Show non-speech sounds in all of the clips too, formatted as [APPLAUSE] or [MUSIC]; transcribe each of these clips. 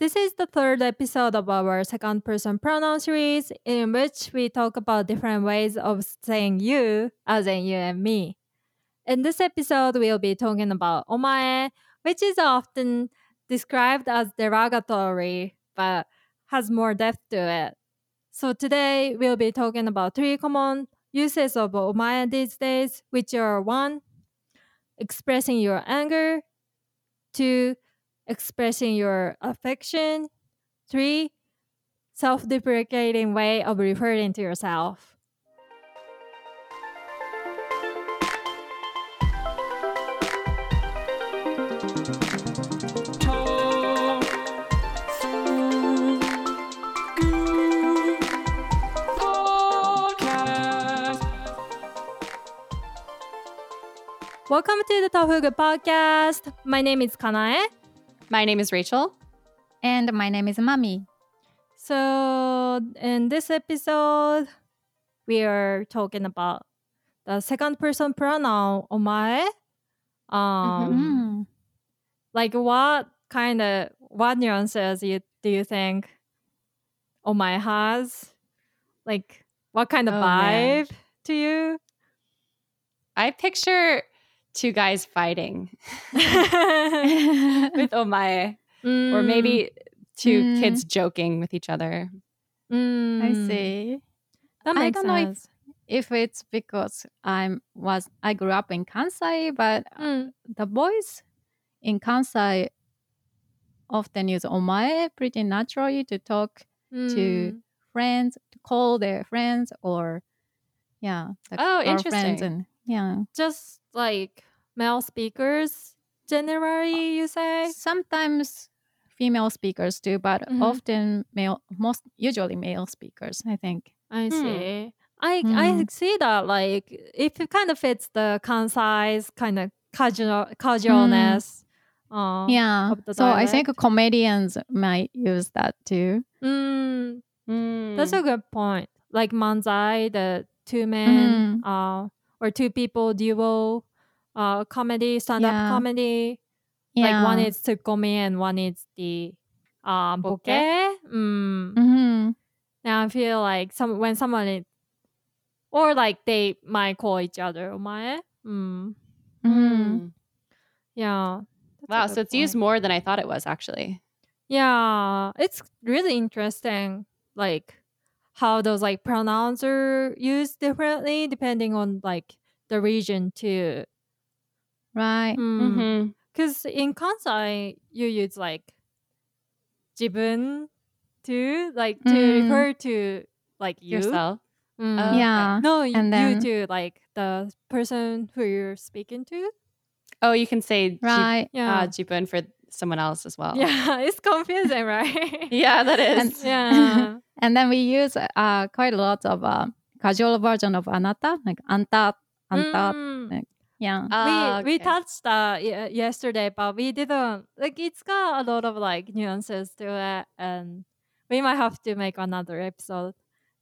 This is the third episode of our second person pronoun series, in which we talk about different ways of saying you, as in you and me. In this episode, we'll be talking about omae, which is often described as derogatory, but has more depth to it. So today, we'll be talking about three common uses of omae these days, which are one, expressing your anger, two, expressing your affection, three, self deprecating way of referring to yourself. Welcome to the Tofugu podcast. My name is Kanae. My name is Rachel. And my name is Mami. So, in this episode, we are talking about the second person pronoun omae. Um, Mm. like what kind of what nuances you do you think omae has? Like what kind of Oh, man. vibe to you? I picture two guys fighting [LAUGHS] with Omae, or Mm, maybe two Mm. kids joking with each other. mm, I see. That I makes don't know if- If it's because I'm was I grew up in Kansai, but Mm, the boys in Kansai often use omae pretty naturally to talk to mm. friends, to call their friends, or yeah, like Oh, interesting. and yeah. just like male speakers generally you say Sometimes female speakers do but Mhm. often male, most usually male speakers. I think. i Hmm. see i i Mm. see that like if it kind of fits the kansai's kind of casual casualness uh, Yeah. So I think comedians might use that too. mm, Mm. that's a good point like manzai the two men uh or two people duo uh comedy stand-up Yeah. comedy Yeah. like one is tsukkomi and one is the um Boke? boke mm. hmm Now I feel like some when someone is, or like they might call each other omae. Mm. Mm. Yeah. That's a Wow, so it's used more than I thought it was actually. Yeah, it's really interesting. Like how those like pronouns are used differently depending on like the region too. Right. Mm-hmm. Because in Kansai you use like jibun too, like to Mm. refer to like you. Yourself. Mm. Oh, okay. Yeah. No, And you then- too, like the person who you're speaking to. Oh, you can say Right. Yeah. uh, jibun for someone else as well. Yeah, [LAUGHS] it's confusing, right? [LAUGHS] Yeah, that is. And- yeah. [LAUGHS] And then we use uh, quite a lot of uh, casual version of anata, like anta, anta. Mm. Yeah. Ah, we we touched that ye- yesterday, but we didn't like. It's got a lot of like nuances to it, and we might have to make another episode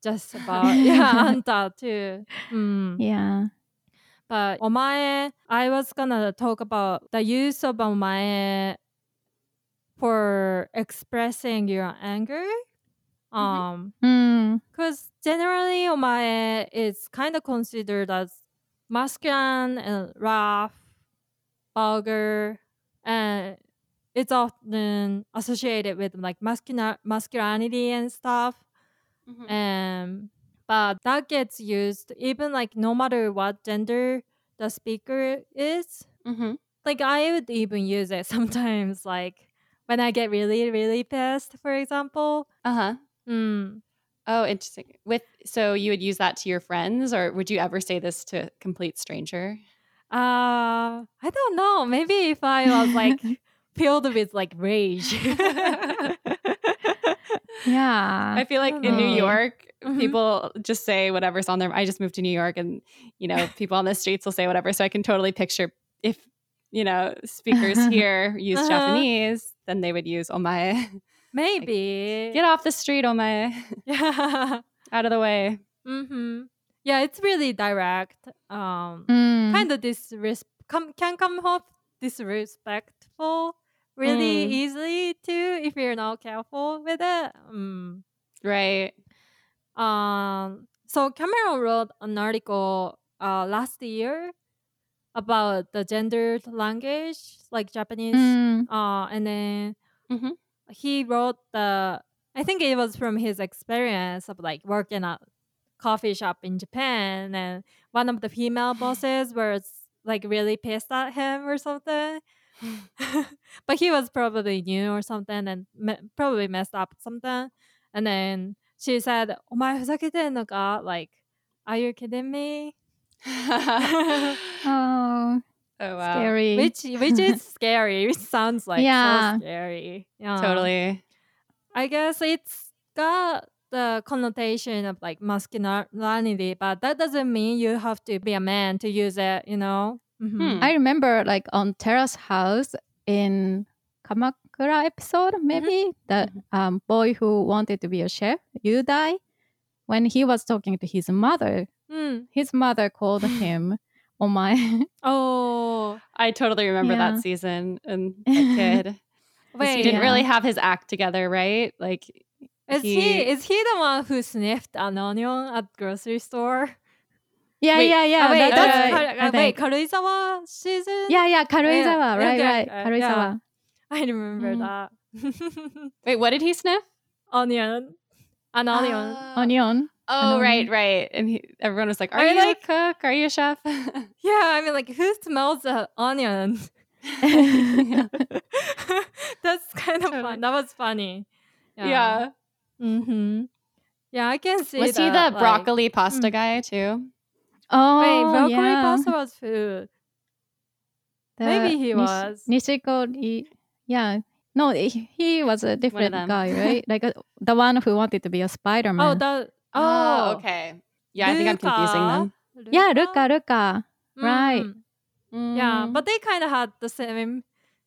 just about yeah anta too. Mm. Yeah. But omae, I was gonna talk about the use of omae for expressing your anger. Um, Mm. because generally omae is kind of considered as masculine and rough, vulgar, and it's often associated with like masculin masculinity and stuff. Mhm. Um, but that gets used even like no matter what gender the speaker is. Mhm. Like I would even use it [LAUGHS] sometimes, like when I get really, really pissed, for example. Uh-huh. Mm. Oh, interesting. With so you would use that to your friends, or would you ever say this to a complete stranger? Uh, I don't know. Maybe if I was like [LAUGHS] filled with like rage. [LAUGHS] Yeah. I feel like don't in New know. York, Mhm. people just say whatever's on their. I just moved to New York, and you know, people on the streets will say whatever. So I can totally picture if you know speakers [LAUGHS] here use Uh-huh. Japanese, then they would use omae. [LAUGHS] Maybe. Get off the street, omae, [LAUGHS] Yeah. out of the way. mm-hmm. Yeah, it's really direct. Um, Mm. kind of disres- come can come off disrespectful, really Mm. easily too if you're not careful with it. Mm. Right. Um, so Cameron wrote an article uh, last year about the gendered language, like Japanese. Mm. Uh, and then Mhm. he wrote the, I think it was from his experience of like working at coffee shop in Japan. And one of the female bosses [SIGHS] was like really pissed at him or something. [LAUGHS] [LAUGHS] but he was probably new or something and me- probably messed up something. And then she said, お前ふざけてんのか Like, are you kidding me? [LAUGHS] Oh, Oh wow. scary. which which is [LAUGHS] scary. Which sounds like Yeah. so scary. Yeah. Totally. I guess it's got the connotation of like masculinity, but that doesn't mean you have to be a man to use it, you know? Mhm. Hmm. I remember like on Terrace House in Kamakura episode, maybe the um, boy who wanted to be a chef, Yudai, when he was talking to his mother, Mm. his mother called him [LAUGHS] "Oh my." [LAUGHS] Oh, I totally remember Yeah. that season and [LAUGHS] that kid. wait. he didn't Yeah. really have his act together, right? Like Is he, he- is he the one who sniffed an onion at grocery store? yeah, Wait, yeah, yeah. oh, wait, that's that's right, I uh, wait. Karuizawa season? Yeah, yeah, Karuizawa, Yeah, right, right, Karuizawa. I remember Mm. that. wait, what did he sniff? onion. An onion. Uh, Onion. Oh, An right, right. And he, everyone was like, "Are I you like- a cook? Are you a chef?" [LAUGHS] Yeah, I mean, like, who smells the onion? [LAUGHS] [LAUGHS] That's kind of fun. That was funny. yeah. Mm-hmm. Yeah, I can see. Was he the like- broccoli pasta Mm. guy too? Oh, Wait, broccoli yeah. pasta was food. The Maybe he Nish- was. Nishikori. Yeah. No, he, he was a different guy, right? Like uh, the one who wanted to be a Spider Man. Oh, that. Oh, Oh, okay. Yeah, I think I'm confusing them. yeah, Ruka, Ruka. right. Mm. Yeah, Mm. but they kind of had the same,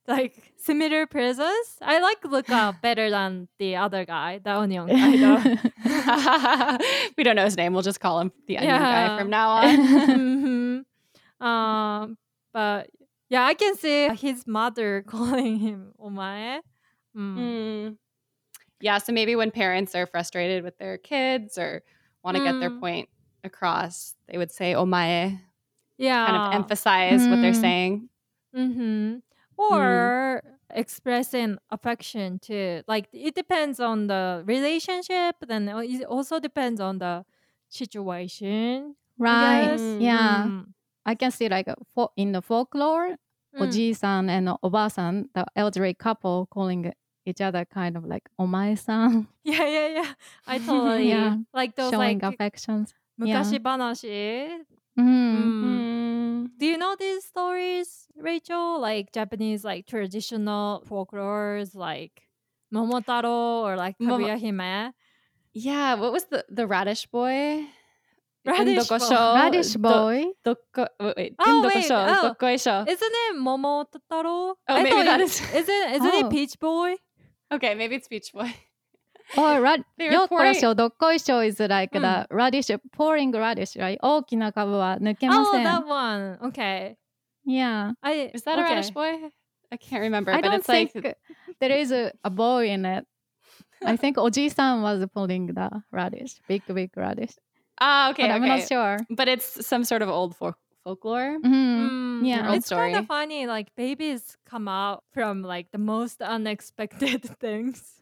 like, similar presence. I like Luca [LAUGHS] better than the other guy, the onion [LAUGHS] guy, though. [LAUGHS] we don't know his name. We'll just call him the onion Yeah. guy from now on. hmm Um, but yeah, I can see his mother calling him omae. Mm. Mm. Yeah, so maybe when parents are frustrated with their kids or want to get their Mm. point across, they would say omae, Yeah, kind of emphasize what they're Mm. saying. Mm-hmm. Or expressing affection too. Like it depends on the relationship. Then it also depends on the situation. I right. guess. Yeah. Mm. I can see like in the folklore, Mm. Oji-san and Oba-san, the elderly couple calling each other kind of like omae-san, [LAUGHS] Yeah, yeah, yeah. I [LAUGHS] totally Yeah. like those showing like affections. Yeah. 昔話. Mm. Mm. Mm. Do you know these stories, Rachel? Like Japanese, like traditional folklores, like Momotaro or like Kaguya Hime. Yeah, what was the the radish boy? Radish boy. Radish do- boy. Dokko, wait, wait, Oh, wait, oh. Isn't it Momotaro? Oh, maybe that is- [LAUGHS] Isn't isn't Oh. it Peach Boy? Okay, maybe it's Beach Boy. Or rad- They were pouring- よっこらしょ、どっこいしょ is like Mm. the radish, pouring radish, right? 大きな株は抜けま Oh, せん。 that one. Okay. yeah. I Is that a okay. radish boy? I can't remember, I but don't it's like think there is a, a boy in it. I think [LAUGHS] Oji-san was pulling the radish, big, big radish. ah, okay, but I'm okay. not sure. But it's some sort of old folk- folklore. Mhm. Mm, Yeah. It's kind of funny. Like babies come out from like the most unexpected [LAUGHS] things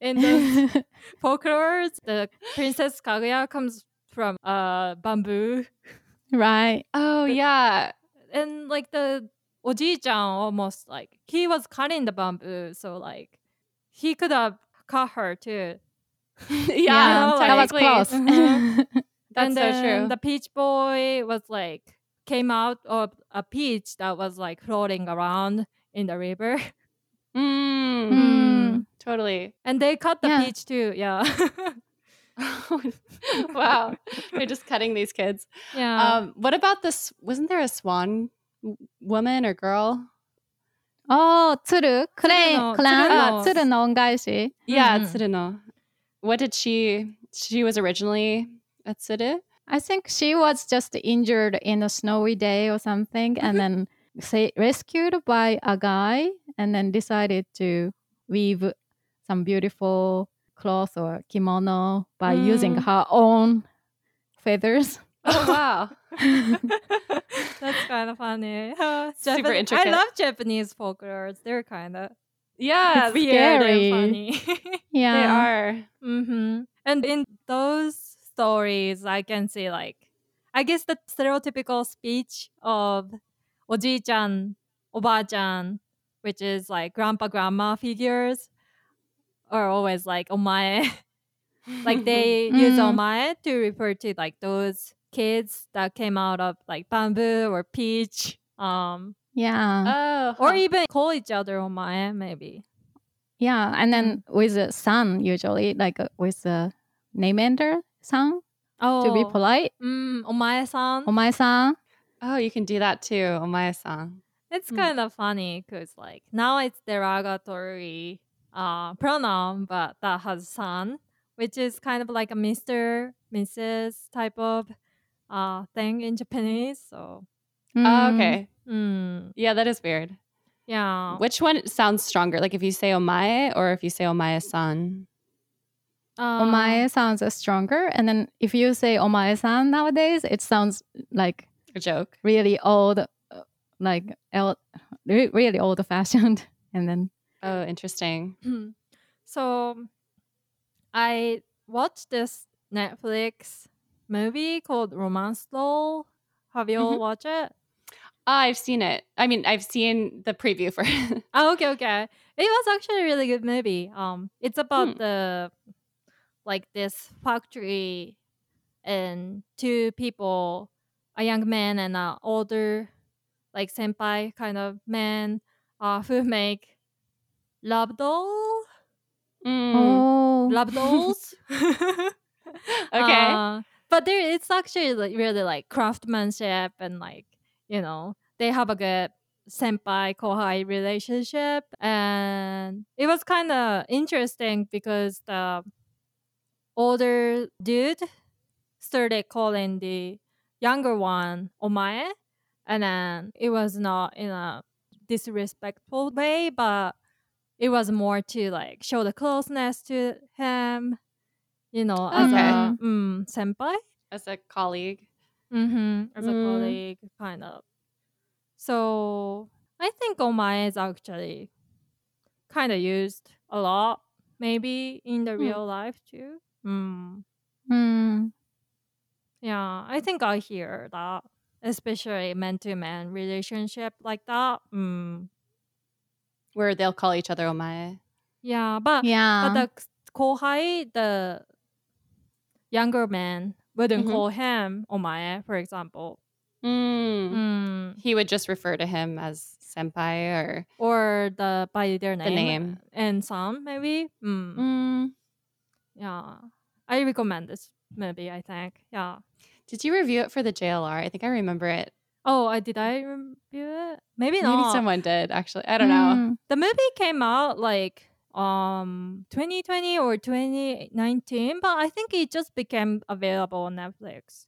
in the [LAUGHS] folklores. The Princess Kaguya comes from uh bamboo, right. Oh yeah, and like the Oji-chan almost like he was cutting the bamboo, so like he could have cut her too. [LAUGHS] yeah, know, that was technically. close. Mhm. That's and so true. The Peach Boy was like came out of a peach that was like floating around in the river. [LAUGHS] Mm, mm. Totally. And they cut the yeah. peach too. Yeah. [LAUGHS] [LAUGHS] wow. They're just cutting these kids. Yeah. Um, what about this? Wasn't there a swan woman or girl? Oh, Tsuru. Clan. Clan. Tsuru no Ongaeshi. Yeah, mm-hmm. Tsuru no. What did she... She was originally a Tsuru? I think she was just injured in a snowy day or something and then say, rescued by a guy and then decided to weave some beautiful cloth or kimono by using Mm. her own feathers. Oh [LAUGHS] wow. [LAUGHS] That's kind of funny. Uh, [LAUGHS] Super Japan- intricate. I love Japanese folklores. They're kind of yeah, It's weird scary. and funny. Yeah. they are. hmm And in those stories, I can see like, I guess the stereotypical speech of oji-chan, oba-chan, which is like grandpa, grandma figures, are always like omae. [LAUGHS] like they [LAUGHS] use Mm. omae to refer to like those kids that came out of like bamboo or peach. Um, Yeah. Oh, or even call each other omae, maybe. Yeah, and then with the san usually, like with the name ender san Oh, to be polite. Mm, omae-san. Omae-san. oh, you can do that too. Omaya-san. It's Mm. kind of funny because like now it's derogatory uh, pronoun, but that has san, which is kind of like a Mister, Mrs. type of uh, thing in Japanese. So, Oh, Mm. okay. mm, Yeah, that is weird. yeah, Which one sounds stronger? Like if you say omae or if you say omae-san? Uh, Omae sounds stronger, and then if you say omae-san nowadays, it sounds like A joke. really old, uh, like el- re- really old-fashioned. [LAUGHS] And then Oh, interesting. [CLEARS THROAT] so I watched this Netflix movie called Romance Doll. Have you all Mhm. watched it? Ah, I've seen it. I mean, I've seen the preview for [LAUGHS] it. Oh, okay, okay. It was actually a really good movie. Um, it's about Hmm. the like this factory and two people, a young man and an older like senpai kind of man, uh, [LAUGHS] who make love doll, Mm. oh, love [LAUGHS] dolls. [LAUGHS] okay. Uh, but there, it's actually like really like craftsmanship and like you know they have a good senpai kohai relationship, and it was kind of interesting because the older dude started calling the younger one omae, and then it was not in a disrespectful way, but it was more to like show the closeness to him, you know, as Okay. a mm, senpai, As a colleague. mm-hmm, as a Mm. colleague, kind of. So I think omae is actually kind of used a lot, maybe in the Hmm. real life too. Mm. Mm. Yeah, I think I hear that, especially man to man relationship like that. Mm. Where they'll call each other omae. Yeah, but yeah. but the kohai, the younger man, wouldn't Mhm. call him omae, for example. Mm. Mm. He would just refer to him as senpai or Or the by their name, name. and some maybe. Mm. Mm. Yeah, I recommend this movie. I think. Yeah. Did you review it for the JLR? I think I remember it. Oh, I did I review it? Maybe not. Maybe someone did actually. I don't know. Mm. the movie came out like um 2020 or 2019 but i think it just became available on netflix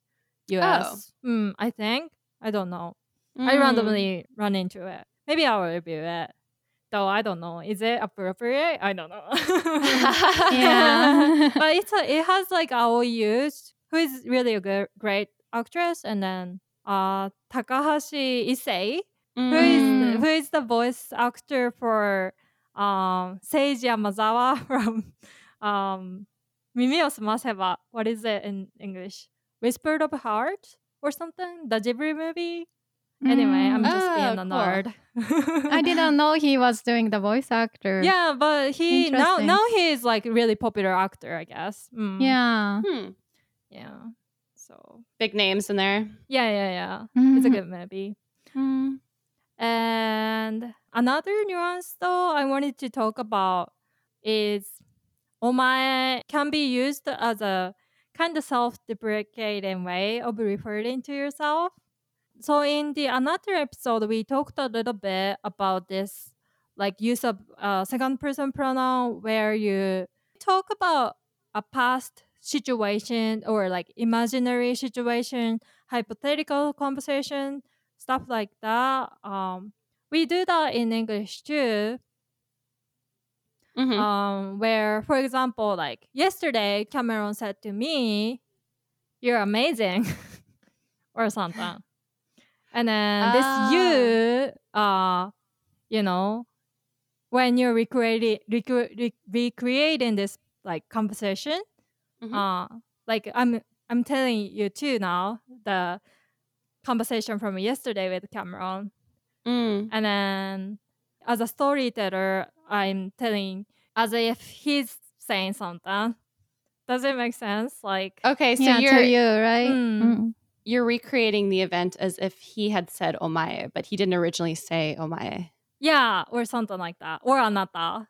us mm, i think i don't know i Mm. randomly run into it maybe i'll review it though i don't know is it appropriate i don't know [LAUGHS] Yeah. [LAUGHS] but it's a, it has like Aoi who is really a good, great actress and then uh takahashi issei who is Mm. who is the voice actor for um Seiji Amasawa [LAUGHS] from um Mimi o Sumaseba. What is it in English? Whispered of Heart or something? The Ghibli movie? Anyway, I'm just Oh, being a cool. nerd. I didn't [LAUGHS] know he was doing the voice actor. Yeah, but he now Interesting. now he is like really popular actor, I guess. Mm, Yeah. Hmm. yeah. So Big names in there. yeah, yeah, yeah. It's a good movie. Mm. And another nuance, though, I wanted to talk about is omae can be used as a kind of self-deprecating way of referring to yourself. So in the another episode, we talked a little bit about this, like use of uh, second-person pronoun, where you talk about a past situation or like imaginary situation, hypothetical conversation, stuff like that. Um, we do that in English too. Mhm. Um, where, for example, like yesterday, Cameron said to me, "You're amazing," [LAUGHS] or something, and then Ah. this you, uh, you know, when you're recreating recre- re- recreating this like conversation, Mhm. uh, like I'm I'm telling you too now the conversation from yesterday with Cameron, Mm. and then as a storyteller, I'm telling as if he's saying something. Does it make sense? Like, Okay, so yeah, you're to you, right? Mm. Mm. You're recreating the event as if he had said omae, but he didn't originally say omae. yeah, or something like that, or anata.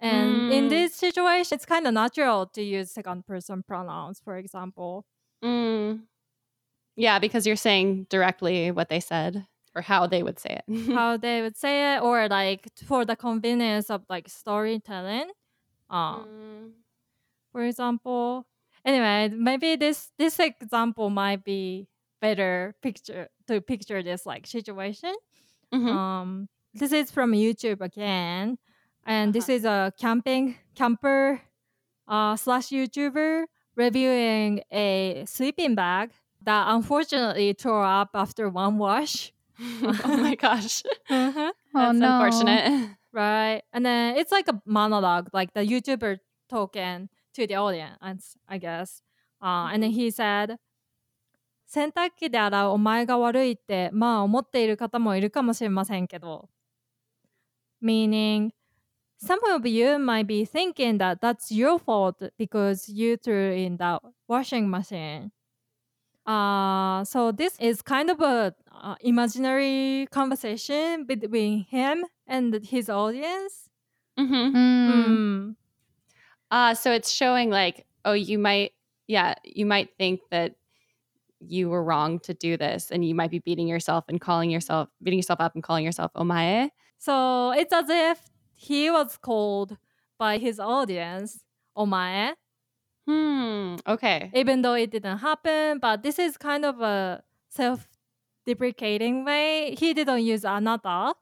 And in Mm. this situation, it's kind of natural to use second person pronouns, for example. Mm. Yeah, because you're saying directly what they said or how they would say it. [LAUGHS] how they would say it, or like for the convenience of like storytelling. Uh, Mm. for example. Anyway, maybe this this example might be better picture to picture this like situation. Mhm. Um, this is from YouTube again, and this Uh-huh. is a camping camper uh, slash YouTuber reviewing a sleeping bag that unfortunately tore up after one wash. [LAUGHS] oh my gosh. [LAUGHS] Uh-huh. [LAUGHS] Oh That's no. unfortunate. Right. And then it's like a monologue, like the YouTuber talking to the audience, I guess. Uh, and then he said, 洗濯機で洗うお前が悪いってまあ思っている方もいるかもしれませんけど。Meaning, some of you might be thinking that that's your fault because you threw in the washing machine. Uh, so this is kind of a uh, imaginary conversation between him and his audience. hmm Mm. Uh, so it's showing like, oh, you might, yeah, you might think that you were wrong to do this, and you might be beating yourself and calling yourself, beating yourself up and calling yourself omae. So it's as if he was called by his audience omae, Hmm. Okay. even though it didn't happen. But this is kind of a self-deprecating way. He didn't use anata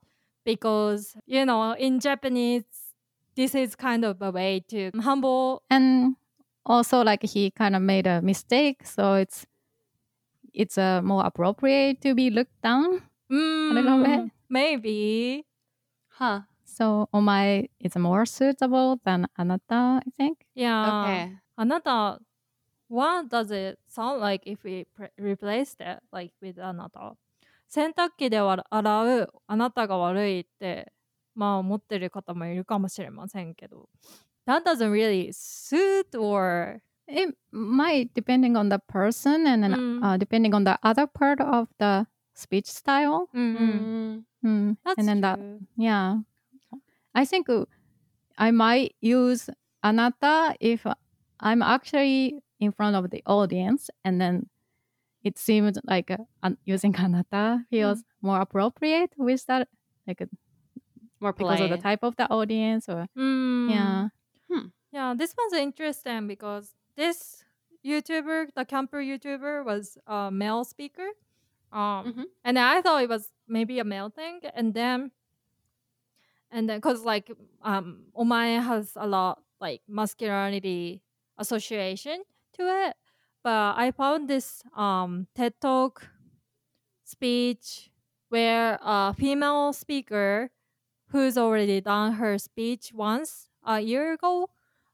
because you know in Japanese this is kind of a way to humble. And also, like he kind of made a mistake, so it's it's uh, more appropriate to be looked down. little bit. Mm, maybe. Huh. So omae is more suitable than anata, I think. Yeah. Okay. あなた what does it sound like if we pre- replaced it like with あなた洗濯機では洗うあなたが悪いって まあ思ってる方もいるかもしれませんけど that doesn't really suit or It might depending on the person and then Mm. uh, depending on the other part of the speech style. うんうん、 Mm. Mm. That's and then that true. yeah i think uh, i might use anata if i'm actually in front of the audience and then it seems like uh, an- using anata feels more appropriate with that like more because of the type of the audience or Mm. yeah Yeah, this one's interesting because this YouTuber, the camper YouTuber, was a male speaker. Um, Mhm. and I thought it was maybe a male thing, and then, and then, cause like, um, Omae has a lot like masculinity association to it, but I found this um TED Talk speech where a female speaker who's already done her speech once a year ago,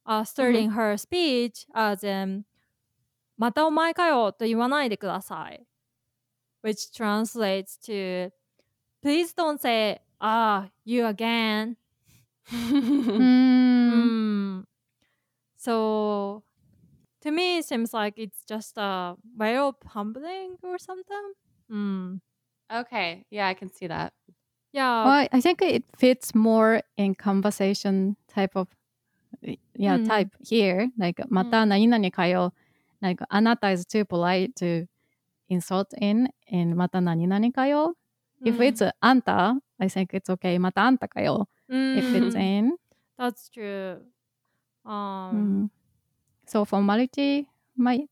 uh, starting her speech as in またお前かよと言わないでください which translates to please don't say ah you again Mm. [LAUGHS] [LAUGHS] Mm. so to me it seems like it's just a way of humbling or something mm. okay. Yeah, I can see that. yeah. Well i think it fits more in conversation type of yeah mm. type here. Like mata mm. kayo like anata is too polite to insult in in mata naninani kayo if hmm. it's it's anta i think it's okay mata anta kayo mm. if hmm. it's in. That's true. Um. Hmm. So formality might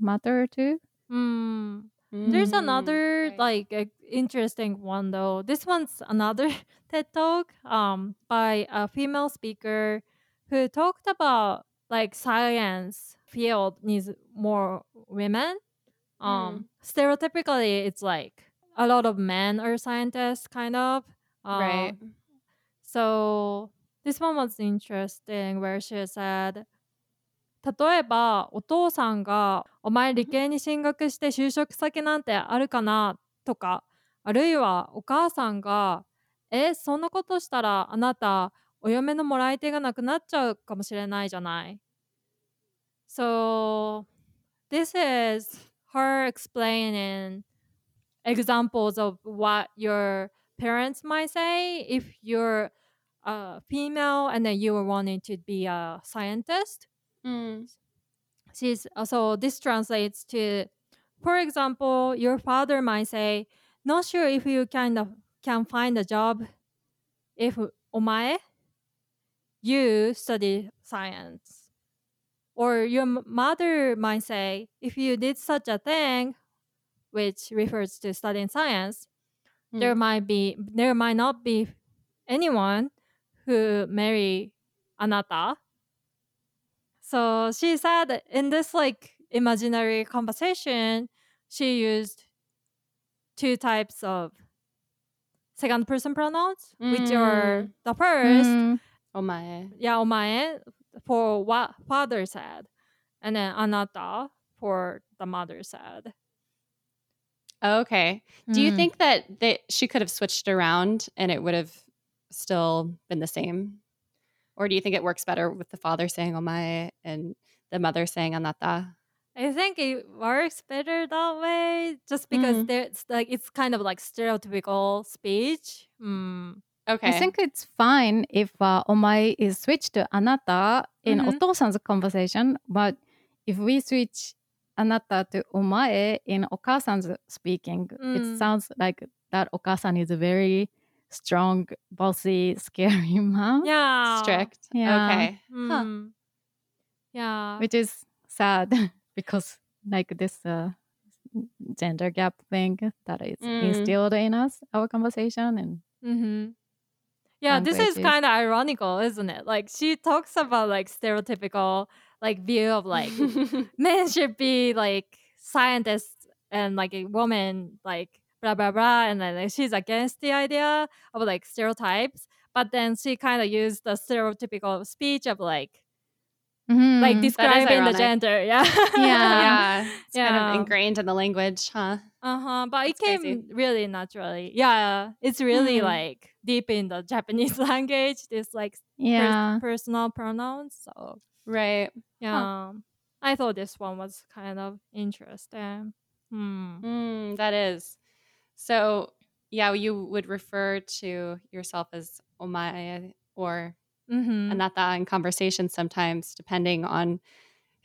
matter too. Mm. There's Mm, another right. like interesting one though. This one's another [LAUGHS] TED talk um by a female speaker who talked about like science field needs more women. Um stereotypically it's like a lot of men are scientists kind of. Uh, right. So this one was interesting where she said 例えばお父さんが「お前理系に進学して就職先なんてあるかな?」とかあるいはお母さんが「えそんなことしたらあなたお嫁のもらい手がなくなっちゃうかもしれないじゃない」So this is her explaining examples of what your parents might say if you're a female and then you were wanting to be a scientist Mm. she's uh, so this translates to for example your father might say not sure if you kind of can find a job if omae you study science or your mother might say if you did such a thing which refers to studying science there Mm. might be there might not be anyone who marry anata so she said in this like imaginary conversation she used two types of second person pronouns which are Mm. the first Mm, Omae. yeah omae for what father said and then anata for the mother said okay. Do you mm. think that they, she could have switched around and it would have still been the same? Or do you think it works better with the father saying omae and the mother saying anata? I think it works better that way, just because Mhm. there's like it's kind of like stereotypical speech. Mm. Okay. I think it's fine if uh, omae is switched to anata in Mhm. otosan's conversation, but if we switch anata to omae in okasan's speaking, Mm. it sounds like that okasan is very strong, bossy, [LAUGHS] scary mom, Yeah, Strict. Yeah. Okay. Huh. Mm. Yeah, which is sad [LAUGHS] because like this uh, gender gap thing that is Mm. instilled in us, our conversation, and hmm yeah. This is kind of ironical, isn't it? Like she talks about like stereotypical like view of like [LAUGHS] men should be like scientists and like a woman like blah blah blah and then like, she's against the idea of like stereotypes but then she kind of used the stereotypical speech of like like Mhm. describing the gender yeah [LAUGHS] Yeah. yeah. It's kind of ingrained in the language, huh? uh-huh but it came crazy. really naturally yeah it's really Hmm. like deep in the [LAUGHS] japanese language this like pers- personal pronouns so Right. yeah i thought this one was kind of interesting hmm. Mm, that is. So, yeah, you would refer to yourself as omae or mm-hmm. anata in conversation sometimes, depending on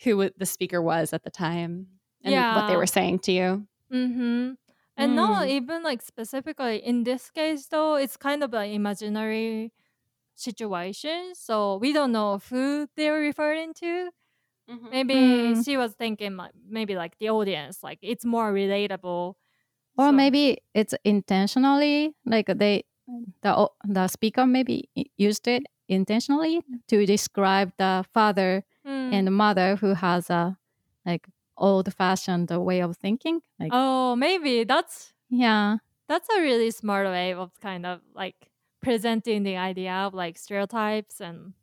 who the speaker was at the time and what they were saying to you. Mm-hmm. And not Mm. even like specifically in this case though, it's kind of an imaginary situation. So we don't know who they're referring to. Mhm. Maybe Mm. she was thinking like maybe like the audience, like it's more relatable. Or So- maybe it's intentionally like they the the speaker maybe used it intentionally to describe the father Mm. and mother who has a like old fashioned way of thinking. Like oh, maybe that's yeah. that's a really smart way of kind of like presenting the idea of like stereotypes and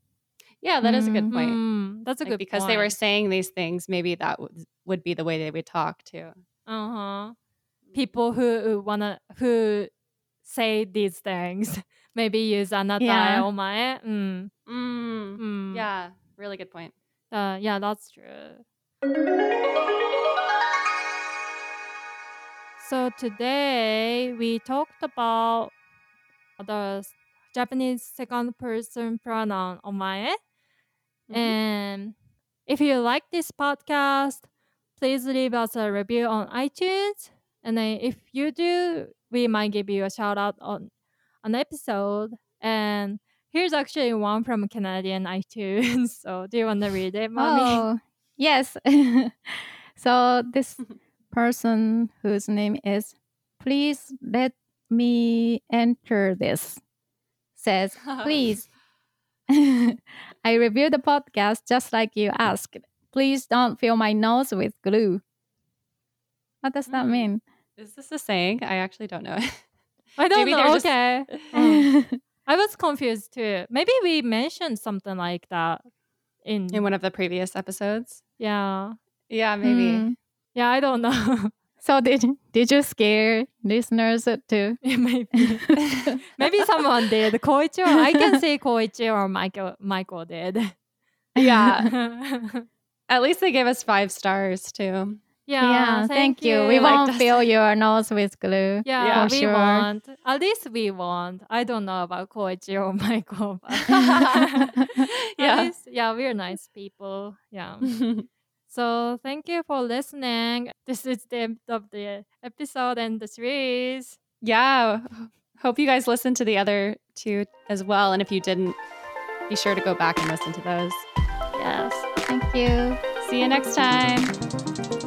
Yeah, that is a good Mm. point. Mm, that's a Like, good because they were saying these things, maybe that would, would be the way they would talk too. uh-huh people who, wanna who say these things [LAUGHS] maybe use anata Yeah. omae mm, Mm. mm. Yeah, really good point. uh, yeah that's true so today we talked about the japanese second person pronoun omae Mhm. and if you like this podcast, please leave us a review on iTunes. And then if you do, we might give you a shout out on an episode. And here's actually one from Canadian iTunes. [LAUGHS] So do you want to read it, Mami? Oh yes. [LAUGHS] so this [LAUGHS] person whose name is Please Let Me Enter This says, Please. I reviewed the podcast just like you asked. Please don't fill my nose with glue. What does that Hmm. mean? Is this a saying? I actually don't know. [LAUGHS] I don't Maybe they're know. just- Okay. Mm. [LAUGHS] I was confused too. Maybe we mentioned something like that in, In one of the previous episodes. yeah. Yeah, maybe. Hmm. Yeah, I don't know. [LAUGHS] So did did you scare listeners too? Maybe. Maybe someone did. Koichiro. I can say Koichiro or Michael Michael did. Yeah. At least they gave us five stars too. Yeah. yeah, thank, you. We They liked won't fill your nose with glue. Yeah, Yeah, we sure. want. At least we want. I don't know about Koichi or [LAUGHS] Michael. But [LAUGHS] [LAUGHS] At yeah. least, yeah, we're nice people. Yeah. So thank you for listening. This is the end of the episode and the series. yeah. Hope you guys listened to the other two as well. And if you didn't, be sure to go back and listen to those. Yes. Thank you. See you next time.